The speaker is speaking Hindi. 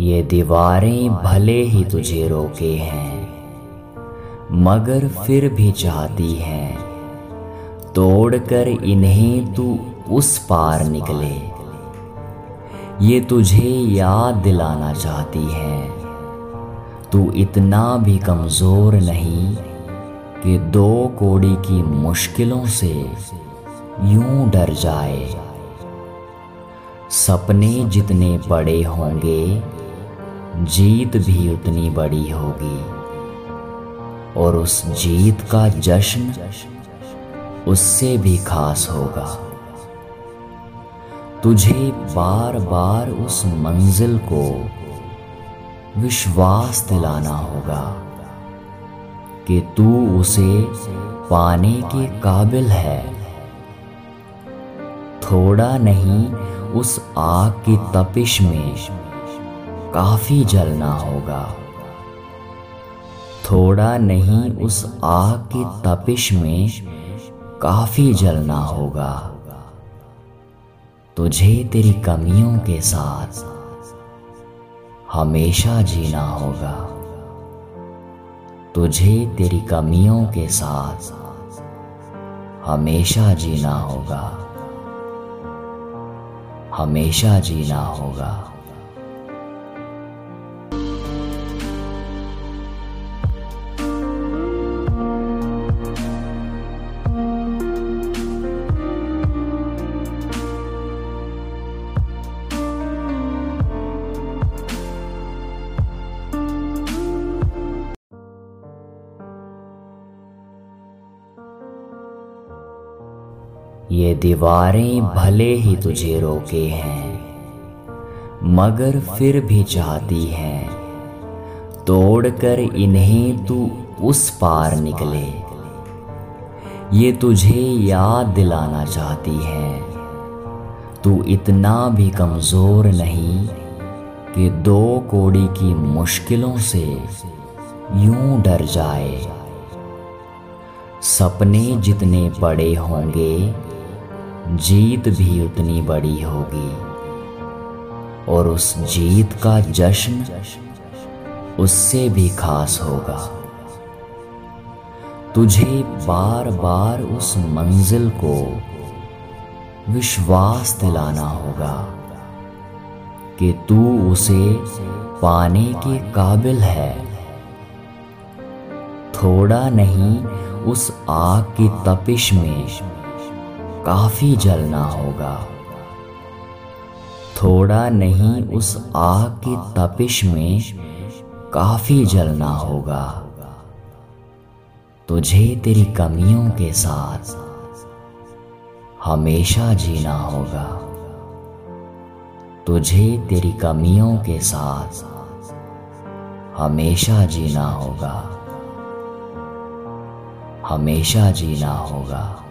ये दीवारें भले ही तुझे रोके हैं, मगर फिर भी चाहती हैं। तोड़कर इन्हें तू उस पार निकले। ये तुझे याद दिलाना चाहती हैं। तू इतना भी कमज़ोर नहीं कि दो कोड़ी की मुश्किलों से यूँ डर जाए। सपने जितने बड़े होंगे जीत भी उतनी बड़ी होगी। और उस जीत का जश्न उससे भी खास होगा। तुझे बार बार उस मंजिल को विश्वास दिलाना होगा कि तू उसे पाने के काबिल है। थोड़ा नहीं, उस आग की तपिश में काफ़ी जलना होगा। थोड़ा नहीं, उस आग की तपिश में काफ़ी जलना होगा। तुझे तेरी कमियों के साथ हमेशा जीना होगा। तुझे तेरी कमियों के साथ हमेशा जीना होगा। हमेशा जीना होगा। ये दीवारें भले ही तुझे रोके हैं, मगर फिर भी चाहती हैं। तोड़कर इन्हें तू उस पार निकले। ये तुझे याद दिलाना चाहती है। तू इतना भी कमज़ोर नहीं कि दो कोड़ी की मुश्किलों से यूँ डर जाए। सपने जितने बड़े होंगे जीत भी उतनी बड़ी होगी। और उस जीत का जश्न उससे भी खास होगा। तुझे बार बार उस मंजिल को विश्वास दिलाना होगा कि तू उसे पाने के काबिल है। थोड़ा नहीं, उस आग की तपिश में काफ़ी जलना होगा। थोड़ा नहीं, उस आग की तपिश में काफ़ी जलना होगा। तुझे तेरी कमियों के साथ हमेशा जीना होगा। तुझे तेरी कमियों के साथ हमेशा जीना होगा। हमेशा जीना होगा।